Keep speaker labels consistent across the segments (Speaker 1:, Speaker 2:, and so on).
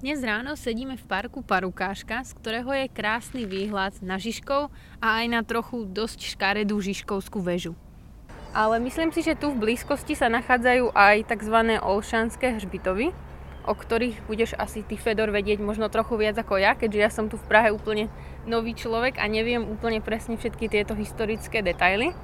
Speaker 1: Dnes ráno sedíme v parku Parukáška, z ktorého je krásny výhľad na Žižkov a aj na trochu dosť škaredú Žižkovskú väžu. Ale myslím si, že tu v blízkosti sa nachádzajú aj tzv. olšanské hřbitovy, o ktorých budeš asi ty, Fedor, vedieť možno trochu viac ako ja, keďže ja som tu v Prahe úplne nový človek a neviem úplne presne všetky tieto historické detaily.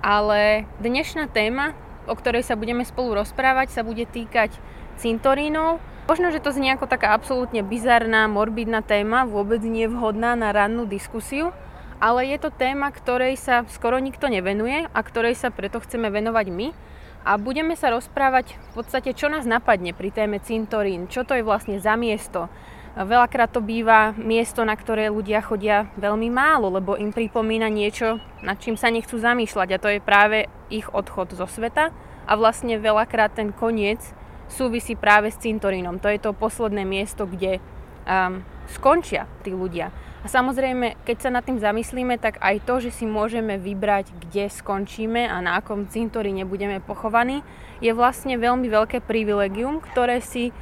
Speaker 1: Ale dnešná téma, o ktorej sa budeme spolu rozprávať, sa bude týkať cintorínov Možno, že to znie ako taká absolútne bizarná, morbidná téma, vôbec nie vhodná na rannú diskusiu, ale je to téma, ktorej sa skoro nikto nevenuje a ktorej sa preto chceme venovať my. A budeme sa rozprávať v podstate, čo nás napadne pri téme cintorín, čo to je vlastne za miesto. Veľakrát to býva miesto, na ktoré ľudia chodia veľmi málo, lebo im pripomína niečo, nad čím sa nechcú zamýšľať a to je práve ich odchod zo sveta a vlastne veľakrát ten koniec súvisí práve s cintorínom. To je to posledné miesto, kde um, skončia tí ľudia. A samozrejme, keď sa nad tým zamyslíme, tak aj to, že si môžeme vybrať, kde skončíme a na akom cintoríne budeme pochovaní, je vlastne veľmi veľké privilegium, ktoré si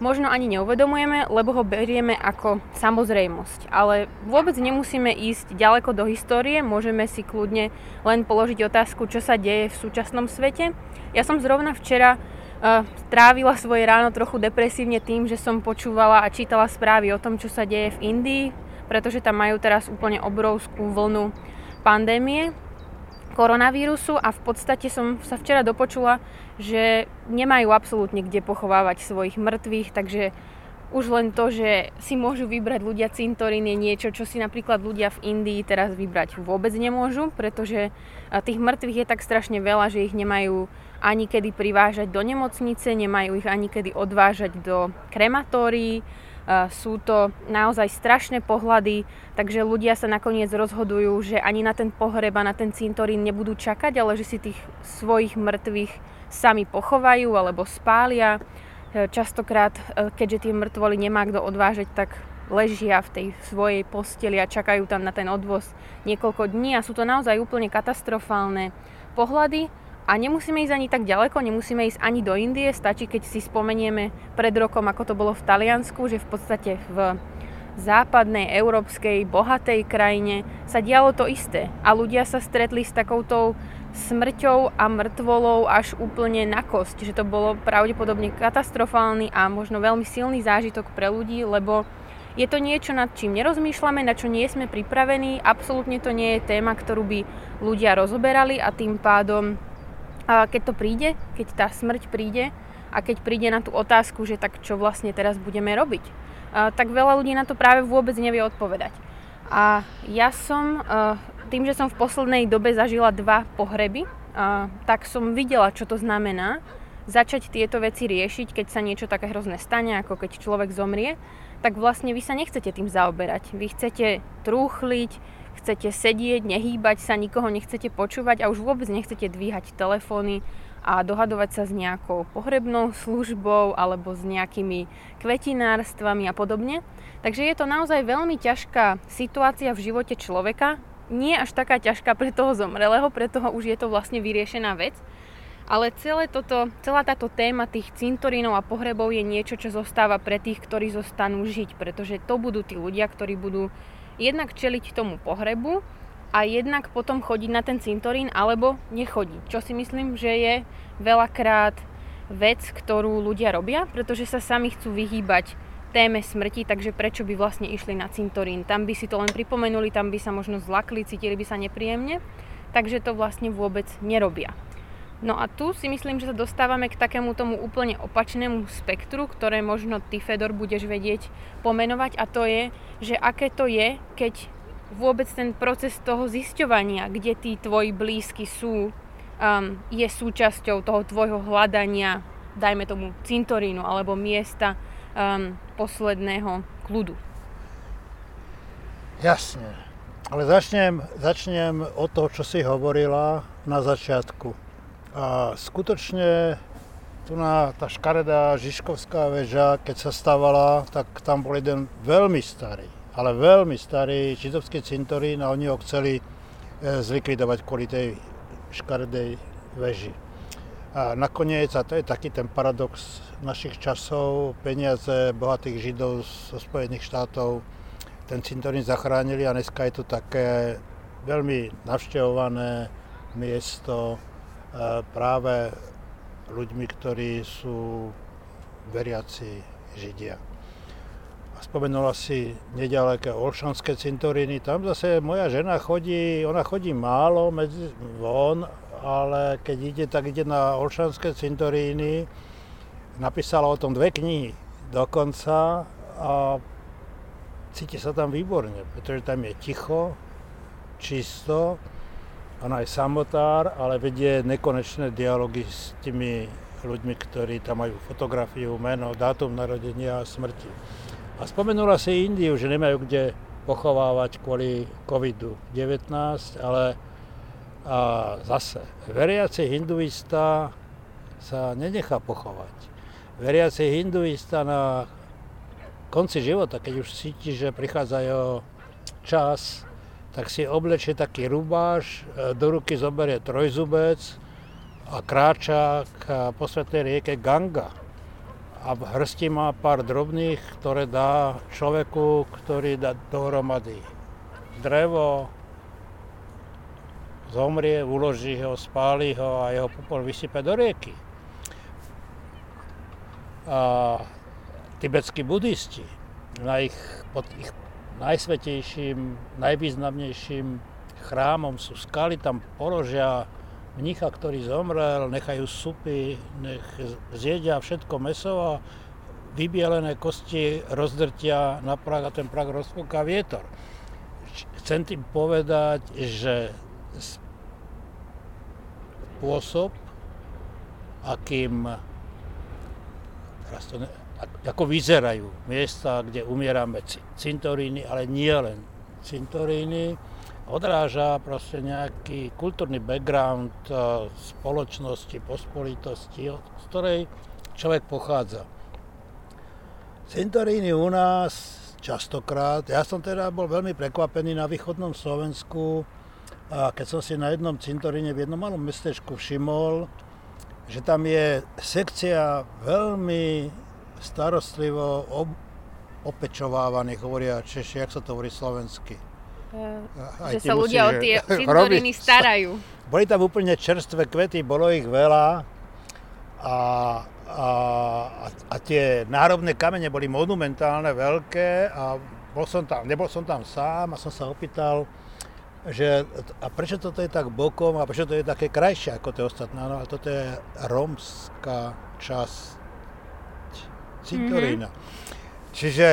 Speaker 1: možno ani neuvedomujeme, lebo ho berieme ako samozrejmosť. Ale vôbec nemusíme ísť ďaleko do histórie, môžeme si kľudne len položiť otázku, čo sa deje v súčasnom svete. Ja som zrovna včera strávila svoje ráno trochu depresívne tým, že som počúvala a čítala správy o tom, čo sa deje v Indii, pretože tam majú teraz úplne obrovskú vlnu pandémie koronavírusu a v podstate som sa včera dopočula, že nemajú absolútne kde pochovávať svojich mŕtvych, takže už len to, že si môžu vybrať ľudia cintorín je niečo, čo si napríklad ľudia v Indii teraz vybrať vôbec nemôžu, pretože tých mŕtvych je tak strašne veľa, že ich nemajú ani kedy privážať do nemocnice, nemajú ich ani kedy odvážať do krematórií. Sú to naozaj strašné pohľady, takže ľudia sa nakoniec rozhodujú, že ani na ten pohreb a na ten cintorín nebudú čakať, ale že si tých svojich mŕtvych sami pochovajú alebo spália. Častokrát, e, keďže tie mŕtvoly nemá kto odvážať, tak ležia v tej svojej posteli a čakajú tam na ten odvoz niekoľko dní a sú to naozaj úplne katastrofálne pohľady. A nemusíme ísť ani tak ďaleko, nemusíme ísť ani do Indie, stačí keď si spomenieme pred rokom, ako to bolo v Taliansku, že v podstate v západnej, európskej, bohatej krajine sa dialo to isté. A ľudia sa stretli s takouto smrťou a mŕtvolou až úplne na kosť, že to bolo pravdepodobne katastrofálny a možno veľmi silný zážitok pre ľudí, lebo je to niečo, nad čím nerozmýšľame, na čo nie sme pripravení, absolútne to nie je téma, ktorú by ľudia rozoberali a tým pádom keď to príde, keď tá smrť príde a keď príde na tú otázku, že tak čo vlastne teraz budeme robiť, tak veľa ľudí na to práve vôbec nevie odpovedať. A ja som, tým, že som v poslednej dobe zažila dva pohreby, tak som videla, čo to znamená začať tieto veci riešiť, keď sa niečo také hrozné stane, ako keď človek zomrie, tak vlastne vy sa nechcete tým zaoberať. Vy chcete trúchliť, chcete sedieť, nehýbať sa, nikoho nechcete počúvať a už vôbec nechcete dvíhať telefóny a dohadovať sa s nejakou pohrebnou službou alebo s nejakými kvetinárstvami a podobne. Takže je to naozaj veľmi ťažká situácia v živote človeka. Nie až taká ťažká pre toho zomrelého, pre toho už je to vlastne vyriešená vec. Ale celé toto, celá táto téma tých cintorínov a pohrebov je niečo, čo zostáva pre tých, ktorí zostanú žiť, pretože to budú tí ľudia, ktorí budú jednak čeliť tomu pohrebu a jednak potom chodiť na ten cintorín alebo nechodiť. Čo si myslím, že je veľakrát vec, ktorú ľudia robia, pretože sa sami chcú vyhýbať téme smrti, takže prečo by vlastne išli na cintorín. Tam by si to len pripomenuli, tam by sa možno zlakli, cítili by sa nepríjemne, takže to vlastne vôbec nerobia. No a tu si myslím, že sa dostávame k takému tomu úplne opačnému spektru, ktoré možno ty, Fedor, budeš vedieť pomenovať a to je, že aké to je, keď vôbec ten proces toho zisťovania, kde tí tvoji blízky sú, um, je súčasťou toho tvojho hľadania, dajme tomu cintorínu alebo miesta um, posledného kľudu.
Speaker 2: Jasne. Ale začnem, začnem od toho, čo si hovorila na začiatku a skutočne tu na tá škaredá Žižkovská väža, keď sa stavala, tak tam bol jeden veľmi starý, ale veľmi starý židovský cintorín a oni ho chceli e, zlikvidovať kvôli tej škaredej väži. A nakoniec, a to je taký ten paradox našich časov, peniaze bohatých Židov zo Spojených štátov ten cintorín zachránili a dneska je to také veľmi navštevované miesto práve ľuďmi, ktorí sú veriaci Židia. A spomenula si nedaleké Olšanské cintoríny. Tam zase moja žena chodí, ona chodí málo medzi, von, ale keď ide, tak ide na Olšanské cintoríny. Napísala o tom dve knihy dokonca a cíti sa tam výborne, pretože tam je ticho, čisto, ona je samotár, ale vedie nekonečné dialógy s tými ľuďmi, ktorí tam majú fotografiu, meno, dátum narodenia a smrti. A spomenula si Indiu, že nemajú kde pochovávať kvôli COVID-19, ale a zase, veriaci hinduista sa nenechá pochovať. Veriaci hinduista na konci života, keď už cíti, že prichádzajú čas, tak si oblečie taký rubáš, e, do ruky zoberie trojzubec a kráča k posvetnej rieke Ganga. A v hrsti má pár drobných, ktoré dá človeku, ktorý dá dohromady drevo, zomrie, uloží ho, spáli ho a jeho popol vysype do rieky. A tibetskí budisti na ich, pod ich najsvetejším, najvýznamnejším chrámom sú skaly, tam položia mnicha, ktorý zomrel, nechajú supy, nech zjedia všetko meso a vybielené kosti rozdrtia na prach a ten prach rozpúka vietor. Chcem tým povedať, že spôsob, akým to ne, ako vyzerajú miesta, kde umierame cintoríny, ale nie len cintoríny, odráža proste nejaký kultúrny background e, spoločnosti, pospolitosti, z ktorej človek pochádza. Cintoríny u nás častokrát, ja som teda bol veľmi prekvapený na východnom Slovensku, keď som si na jednom cintoríne v jednom malom mestečku všimol, že tam je sekcia veľmi starostlivo ob, opečovávaných, hovoria Češi, jak sa to hovorí slovensky.
Speaker 1: Uh, že sa ľudia o tie cintoríny starajú.
Speaker 2: Boli tam úplne čerstvé kvety, bolo ich veľa a, a, a tie národné kamene boli monumentálne, veľké a bol som tam, nebol som tam sám a som sa opýtal, že a prečo toto je tak bokom a prečo to je také krajšie ako tie ostatné. No, ale toto je rómska časť cintorína. Mm-hmm. Čiže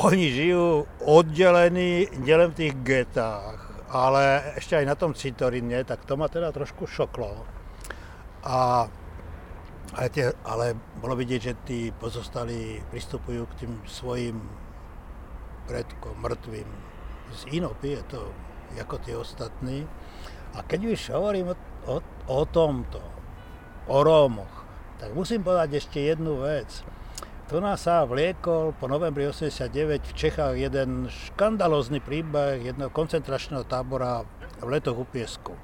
Speaker 2: oni žijú oddelení nielen v tých getách, ale ešte aj na tom cintoríne, tak to ma teda trošku šoklo. A ale, tie, ale bolo vidieť, že tí pozostali pristupujú k tým svojim predkom, mŕtvým, z inopy, je to ako tie ostatní. A keď už hovorím o, o, o tomto, o Rómoch, tak musím povedať ešte jednu vec. Tu nás sa vliekol po novembri 89 v Čechách jeden škandalózny príbeh jedného koncentračného tábora v letoch u Piesku.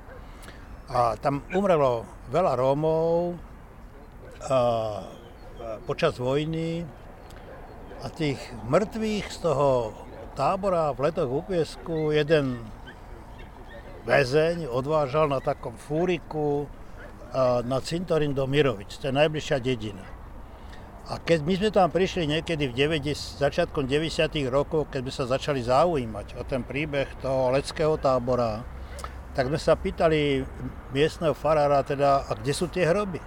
Speaker 2: A tam umrelo veľa Rómov a, počas vojny a tých mŕtvych z toho tábora v letoch u Piesku jeden väzeň odvážal na takom fúriku na cintorín do Mirovic, to je najbližšia dedina. A keď my sme tam prišli niekedy v 90, začiatkom 90. rokov, keď sme sa začali zaujímať o ten príbeh toho leckého tábora, tak sme sa pýtali miestneho farára teda, a kde sú tie hroby?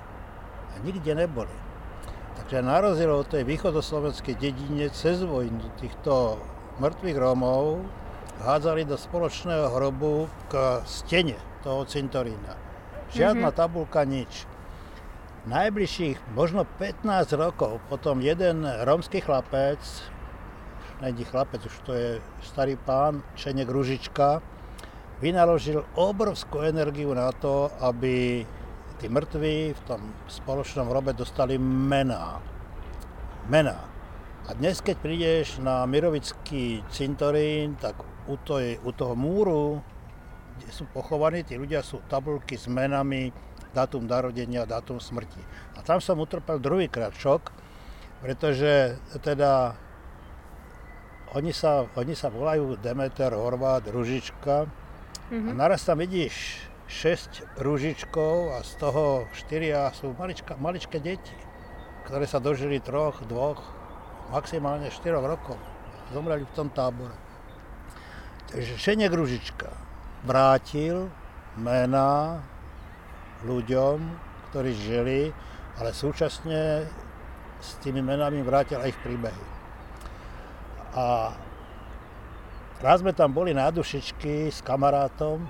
Speaker 2: A nikde neboli. Takže na rozdiel od tej východoslovenskej dedine cez vojnu týchto mŕtvych Rómov hádzali do spoločného hrobu k stene toho cintorína. Žiadna mm-hmm. tabulka, nič. Najbližších možno 15 rokov potom jeden rómsky chlapec, není chlapec, už to je starý pán, Čenek Ružička, vynaložil obrovskú energiu na to, aby tí mŕtvi v tom spoločnom hrobe dostali mená. Mená. A dnes, keď prídeš na Mirovický cintorín, tak u, toj, u toho múru, kde sú pochovaní, tí ľudia sú tabulky s menami dátum narodenia, dátum smrti. A tam som utrpel druhýkrát šok, pretože teda oni sa, oni sa volajú Demeter, Horvát, Ružička mm-hmm. a mhm. naraz tam vidíš 6 rúžičkov a z toho 4 sú malička, maličké deti, ktoré sa dožili troch, dvoch, maximálne 4 rokov. Zomreli v tom tábore. Takže Šeniek Ružička vrátil mená ľuďom, ktorí žili, ale súčasne s tými menami vrátil aj ich príbehy. A raz sme tam boli na dušičky s kamarátom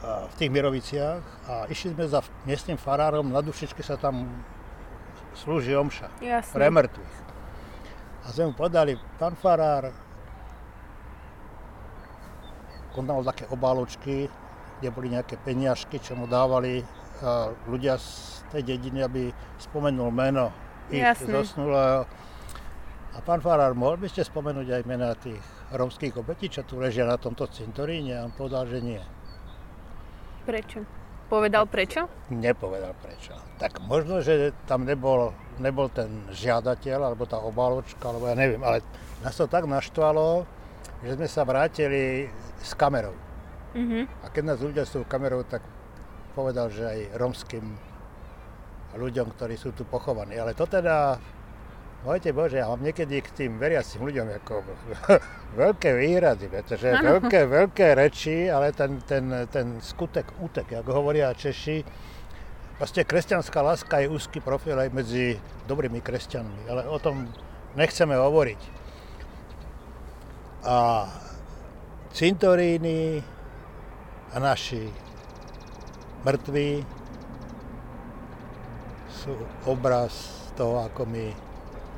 Speaker 2: v tých Miroviciach a išli sme za miestnym farárom, na dušičky sa tam slúži omša
Speaker 1: Jasne.
Speaker 2: pre mŕtvych. A sme mu podali, pán farár, on dal také obáločky, kde boli nejaké peniažky, čo mu dávali ľudia z tej dediny, aby spomenul meno ich zosnulého. A pán farár, mohol by ste spomenúť aj mena tých romských obetí, čo tu ležia na tomto cintoríne? A on povedal, že nie.
Speaker 1: Prečo? Povedal prečo?
Speaker 2: Nepovedal prečo. Tak možno, že tam nebol, nebol ten žiadateľ, alebo tá obáločka, alebo ja neviem, ale nás to tak naštvalo, že sme sa vrátili s kamerou. Mm-hmm. A keď nás ľudia s tou kamerou, tak povedal, že aj romským ľuďom, ktorí sú tu pochovaní. Ale to teda Vojte Bože, ja mám niekedy k tým veriacim ľuďom ako veľké výrady, pretože ano. veľké, veľké reči, ale ten, ten, ten skutek, útek, ako hovoria Češi, Vlastne kresťanská láska je úzky profil aj medzi dobrými kresťanmi, ale o tom nechceme hovoriť. A cintoríny a naši mŕtvi sú obraz toho, ako my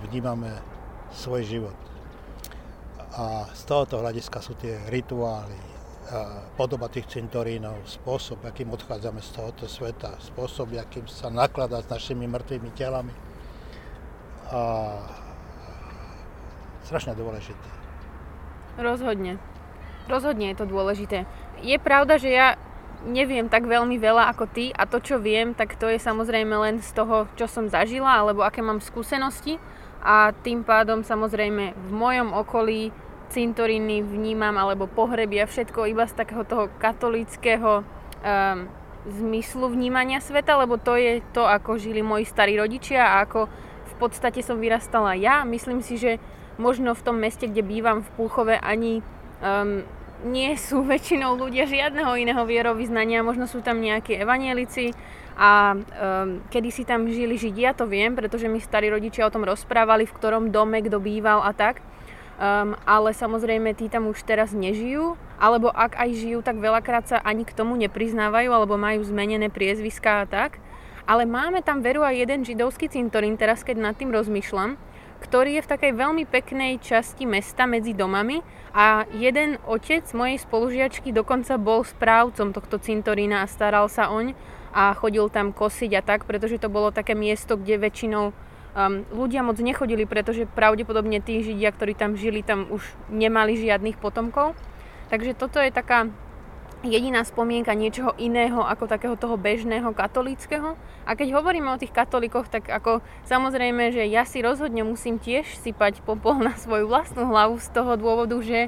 Speaker 2: vnímame svoj život. A z tohoto hľadiska sú tie rituály, podoba tých cintorínov, spôsob, akým odchádzame z tohoto sveta, spôsob, akým sa nakladá s našimi mŕtvými telami. A strašne dôležité.
Speaker 1: Rozhodne. Rozhodne je to dôležité. Je pravda, že ja neviem tak veľmi veľa ako ty a to, čo viem, tak to je samozrejme len z toho, čo som zažila alebo aké mám skúsenosti a tým pádom samozrejme v mojom okolí cintoríny vnímam alebo pohrebia všetko iba z takého toho katolického um, zmyslu vnímania sveta, lebo to je to, ako žili moji starí rodičia a ako v podstate som vyrastala ja. Myslím si, že možno v tom meste, kde bývam v Púchove, ani um, nie sú väčšinou ľudia žiadneho iného vierovýznania, možno sú tam nejakí evanielici a um, kedy si tam žili Židia, to viem, pretože mi starí rodičia o tom rozprávali, v ktorom dome kto býval a tak. Um, ale samozrejme tí tam už teraz nežijú, alebo ak aj žijú, tak veľakrát sa ani k tomu nepriznávajú, alebo majú zmenené priezviská a tak. Ale máme tam veru aj jeden židovský cintorín, teraz keď nad tým rozmýšľam, ktorý je v takej veľmi peknej časti mesta medzi domami a jeden otec mojej spolužiačky dokonca bol správcom tohto cintorína a staral sa oň a chodil tam kosiť a tak, pretože to bolo také miesto, kde väčšinou um, ľudia moc nechodili, pretože pravdepodobne tí Židia, ktorí tam žili, tam už nemali žiadnych potomkov. Takže toto je taká jediná spomienka niečoho iného ako takého toho bežného katolického. A keď hovoríme o tých katolikoch, tak ako samozrejme, že ja si rozhodne musím tiež sypať popol na svoju vlastnú hlavu z toho dôvodu, že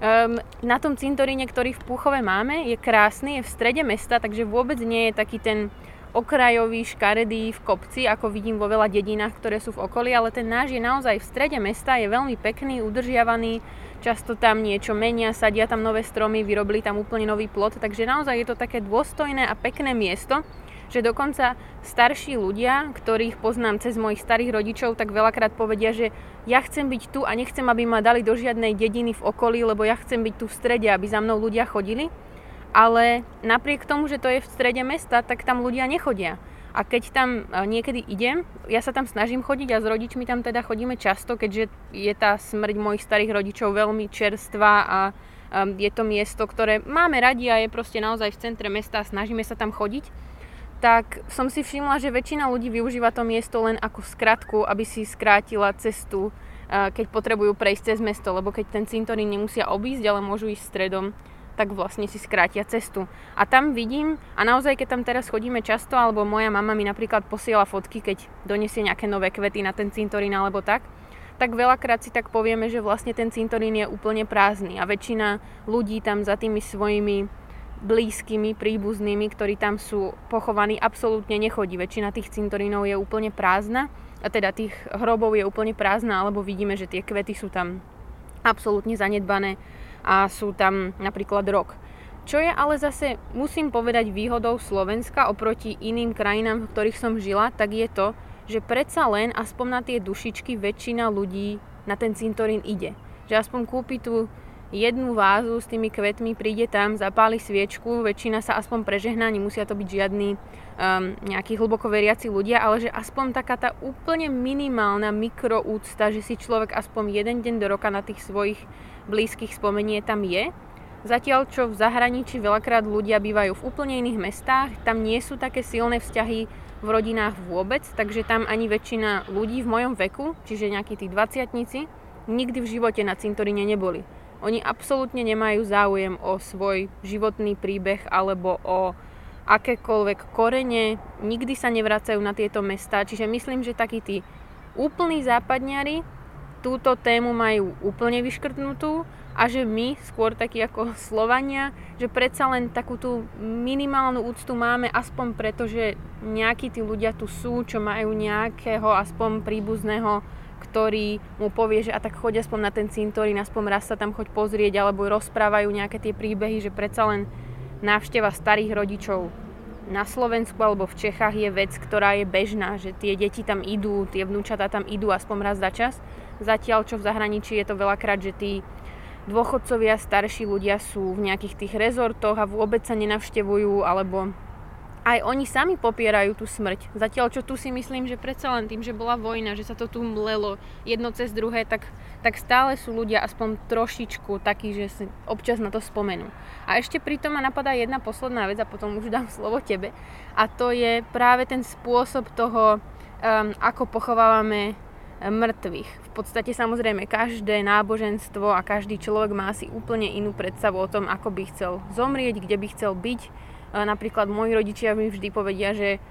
Speaker 1: um, na tom cintoríne, ktorý v Púchove máme, je krásny, je v strede mesta, takže vôbec nie je taký ten okrajový, škaredý v kopci, ako vidím vo veľa dedinách, ktoré sú v okolí, ale ten náš je naozaj v strede mesta, je veľmi pekný, udržiavaný, často tam niečo menia, sadia tam nové stromy, vyrobili tam úplne nový plot, takže naozaj je to také dôstojné a pekné miesto, že dokonca starší ľudia, ktorých poznám cez mojich starých rodičov, tak veľakrát povedia, že ja chcem byť tu a nechcem, aby ma dali do žiadnej dediny v okolí, lebo ja chcem byť tu v strede, aby za mnou ľudia chodili. Ale napriek tomu, že to je v strede mesta, tak tam ľudia nechodia. A keď tam e, niekedy idem, ja sa tam snažím chodiť a s rodičmi tam teda chodíme často, keďže je tá smrť mojich starých rodičov veľmi čerstvá a je to miesto, ktoré máme radi a je proste naozaj v centre mesta a snažíme sa tam chodiť, tak som si všimla, že väčšina ľudí využíva to miesto len ako skratku, aby si skrátila cestu, e, keď potrebujú prejsť cez mesto, lebo keď ten cintorín nemusia obísť, ale môžu ísť stredom, tak vlastne si skrátia cestu. A tam vidím, a naozaj keď tam teraz chodíme často, alebo moja mama mi napríklad posiela fotky, keď donesie nejaké nové kvety na ten cintorín alebo tak, tak veľakrát si tak povieme, že vlastne ten cintorín je úplne prázdny a väčšina ľudí tam za tými svojimi blízkymi, príbuznými, ktorí tam sú pochovaní, absolútne nechodí. Väčšina tých cintorínov je úplne prázdna, a teda tých hrobov je úplne prázdna, alebo vidíme, že tie kvety sú tam absolútne zanedbané a sú tam napríklad rok. Čo je ale zase, musím povedať, výhodou Slovenska oproti iným krajinám, v ktorých som žila, tak je to, že predsa len aspoň na tie dušičky väčšina ľudí na ten cintorín ide. Že aspoň kúpi tú jednu vázu s tými kvetmi, príde tam, zapáli sviečku, väčšina sa aspoň prežehná, nemusia to byť žiadni um, nejakí hlboko veriaci ľudia, ale že aspoň taká tá úplne minimálna mikroúcta, že si človek aspoň jeden deň do roka na tých svojich blízkych spomenie tam je. Zatiaľ, čo v zahraničí veľakrát ľudia bývajú v úplne iných mestách, tam nie sú také silné vzťahy v rodinách vôbec, takže tam ani väčšina ľudí v mojom veku, čiže nejakí tí 20 nikdy v živote na cintoríne neboli. Oni absolútne nemajú záujem o svoj životný príbeh alebo o akékoľvek korene, nikdy sa nevracajú na tieto mesta, čiže myslím, že takí tí úplní západňari túto tému majú úplne vyškrtnutú a že my, skôr takí ako Slovania, že predsa len takú tú minimálnu úctu máme aspoň preto, že nejakí tí ľudia tu sú, čo majú nejakého aspoň príbuzného, ktorý mu povie, že a tak choď aspoň na ten cintorín, aspoň raz sa tam choď pozrieť, alebo rozprávajú nejaké tie príbehy, že predsa len návšteva starých rodičov na Slovensku alebo v Čechách je vec, ktorá je bežná, že tie deti tam idú, tie vnúčatá tam idú aspoň raz za čas. Zatiaľ, čo v zahraničí je to veľakrát, že tí dôchodcovia, starší ľudia sú v nejakých tých rezortoch a vôbec sa nenavštevujú alebo aj oni sami popierajú tú smrť. Zatiaľ, čo tu si myslím, že predsa len tým, že bola vojna, že sa to tu mlelo jedno cez druhé, tak, tak stále sú ľudia aspoň trošičku takí, že si občas na to spomenú. A ešte pritom ma napadá jedna posledná vec a potom už dám slovo tebe. A to je práve ten spôsob toho, um, ako pochovávame mŕtvych. V podstate samozrejme každé náboženstvo a každý človek má asi úplne inú predstavu o tom, ako by chcel zomrieť, kde by chcel byť Napríklad moji rodičia mi vždy povedia, že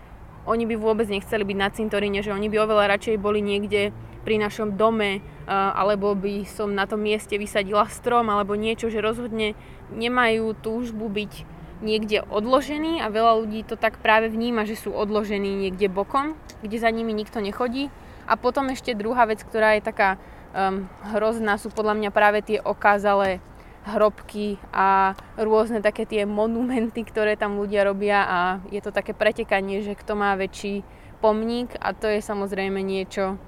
Speaker 1: oni by vôbec nechceli byť na cintoríne, že oni by oveľa radšej boli niekde pri našom dome, alebo by som na tom mieste vysadila strom alebo niečo, že rozhodne nemajú túžbu byť niekde odložení a veľa ľudí to tak práve vníma, že sú odložení niekde bokom, kde za nimi nikto nechodí. A potom ešte druhá vec, ktorá je taká um, hrozná, sú podľa mňa práve tie okázalé hrobky a rôzne také tie monumenty, ktoré tam ľudia robia a je to také pretekanie, že kto má väčší pomník a to je samozrejme niečo,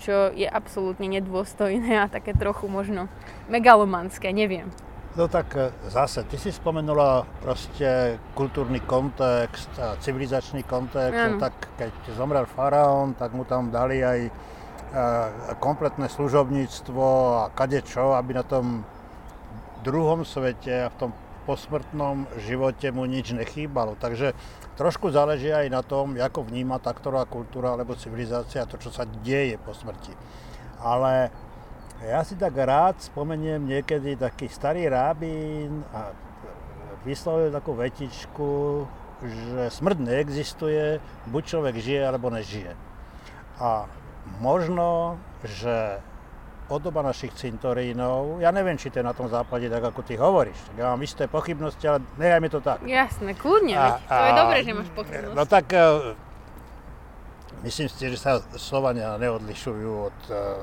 Speaker 1: čo je absolútne nedôstojné a také trochu možno megalomanské, neviem.
Speaker 2: No tak e, zase, ty si spomenula proste kultúrny kontext, civilizačný kontext, no, tak keď zomrel faraón, tak mu tam dali aj e, kompletné služobníctvo a kadečo, aby na tom druhom svete a v tom posmrtnom živote mu nič nechýbalo. Takže trošku záleží aj na tom, ako vníma tá ktorá kultúra alebo civilizácia to, čo sa deje po smrti. Ale ja si tak rád spomeniem niekedy taký starý rábín a vyslovil takú vetičku, že smrť neexistuje, buď človek žije alebo nežije. A možno, že podoba našich cintorínov. Ja neviem, či to je na tom západe tak, ako ty hovoríš. Ja mám isté pochybnosti, ale nechajme to tak.
Speaker 1: Jasné, kľudne, a, a, to je dobré, že máš pochybnosti.
Speaker 2: No tak uh, myslím si, že sa Slovania neodlišujú od uh,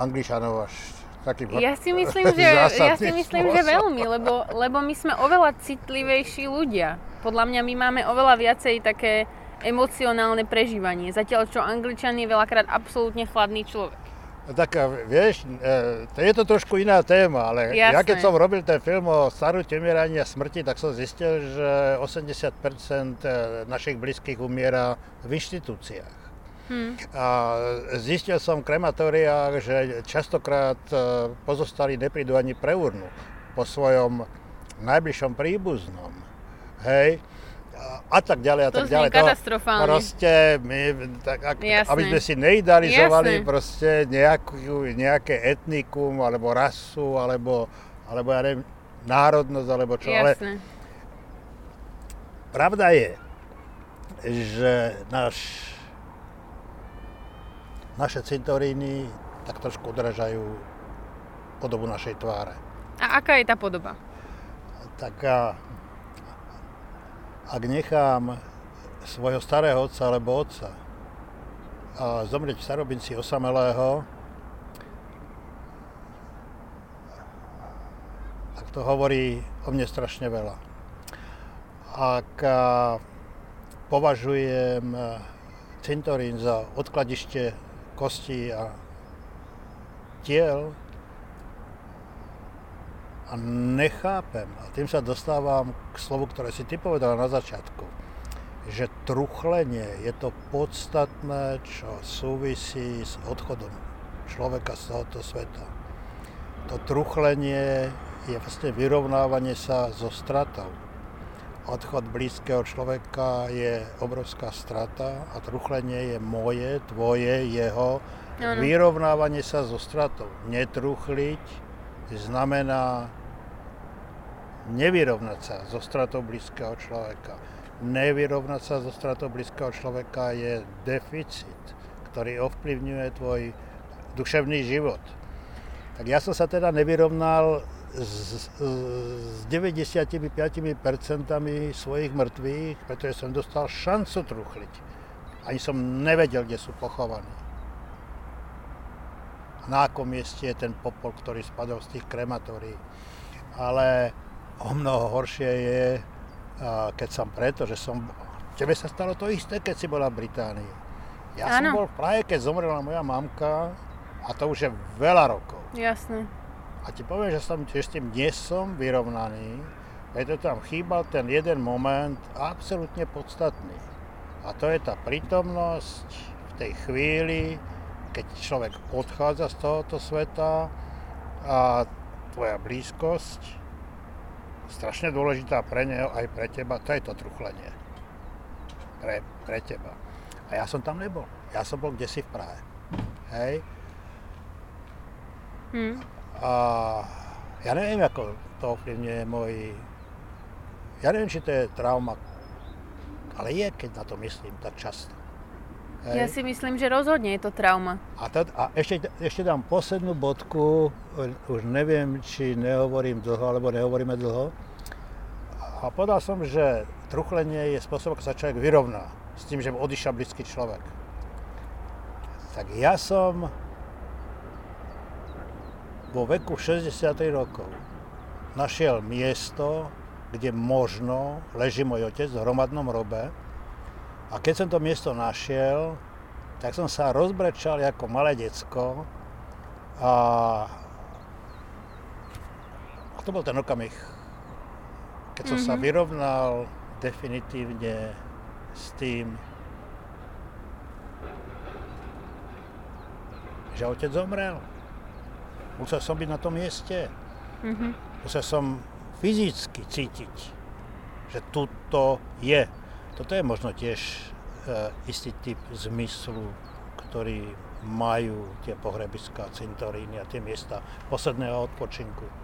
Speaker 2: Angličanov až takým
Speaker 1: ja si myslím, že, ja si myslím, že veľmi, lebo, lebo my sme oveľa citlivejší ľudia. Podľa mňa my máme oveľa viacej také emocionálne prežívanie. Zatiaľ, čo Angličan je veľakrát absolútne chladný človek.
Speaker 2: No tak vieš, e, to je to trošku iná téma, ale Jasné. ja keď som robil ten film o staru umieraní a smrti, tak som zistil, že 80% e, našich blízkych umiera v inštitúciách. Hmm. A zistil som v krematóriách, že častokrát pozostali neprídu ani pre urnu po svojom najbližšom príbuznom. Hej, a tak ďalej a
Speaker 1: to
Speaker 2: tak ďalej.
Speaker 1: To katastrofálne.
Speaker 2: Proste, my, tak, ak, aby sme si neidealizovali Jasne. proste nejakú, nejaké etnikum, alebo rasu, alebo, alebo ja neviem, národnosť, alebo čo. Ale
Speaker 1: Jasné.
Speaker 2: pravda je, že náš, naše cintoríny tak trošku odražajú podobu našej tváre.
Speaker 1: A aká je tá podoba?
Speaker 2: Tak ak nechám svojho starého otca alebo otca a zomrieť v starobinci osamelého, tak to hovorí o mne strašne veľa. Ak považujem cintorín za odkladište kostí a tiel a nechápem, a tým sa dostávam k slovu, ktoré si ty povedal na začiatku, že truchlenie je to podstatné, čo súvisí s odchodom človeka z tohoto sveta. To truchlenie je vlastne vyrovnávanie sa so stratou. Odchod blízkeho človeka je obrovská strata a truchlenie je moje, tvoje, jeho.
Speaker 1: Áno.
Speaker 2: Vyrovnávanie sa so stratou. Netruchliť znamená nevyrovnať sa so stratou blízkeho človeka. Nevyrovnať sa so stratou blízkeho človeka je deficit, ktorý ovplyvňuje tvoj duševný život. Tak ja som sa teda nevyrovnal s, s 95% svojich mŕtvych, pretože som dostal šancu truchliť. Ani som nevedel, kde sú pochovaní. Na akom mieste je ten popol, ktorý spadol z tých krematórií. Ale o mnoho horšie je, keď som preto, že som... Tebe sa stalo to isté, keď si bola v Británii. Ja som
Speaker 1: Áno.
Speaker 2: bol v Prahe, keď zomrela moja mamka a to už je veľa rokov.
Speaker 1: Jasné.
Speaker 2: A ti poviem, že som s tým nie som vyrovnaný, preto tam chýbal ten jeden moment absolútne podstatný. A to je tá prítomnosť v tej chvíli, keď človek odchádza z tohoto sveta a tvoja blízkosť, strašne dôležitá pre neho aj pre teba, to je to truchlenie. Pre, pre teba. A ja som tam nebol. Ja som bol kde si v Prahe. Hej?
Speaker 1: Hm.
Speaker 2: A ja neviem, ako to ovplyvňuje môj... Ja neviem, či to je trauma, ale je, keď na to myslím tak často.
Speaker 1: Ja si myslím, že rozhodne je to trauma.
Speaker 2: A, to, a ešte, ešte dám poslednú bodku, už neviem, či nehovorím dlho, alebo nehovoríme dlho. A povedal som, že truchlenie je spôsob, ako sa človek vyrovná s tým, že mu odišiel blízky človek. Tak ja som vo veku 60 rokov našiel miesto, kde možno leží môj otec v hromadnom robe. A keď som to miesto našiel, tak som sa rozbrečal ako malé decko a to bol ten okamih, keď som sa
Speaker 1: Mhm.
Speaker 2: vyrovnal definitívne s tým, že otec zomrel. Musel som byť na tom mieste.
Speaker 1: Mhm.
Speaker 2: Musel som fyzicky cítiť, že tuto je. Toto je možno tiež e, istý typ zmyslu, ktorý majú tie pohrebiská, cintoríny a tie miesta posledného odpočinku.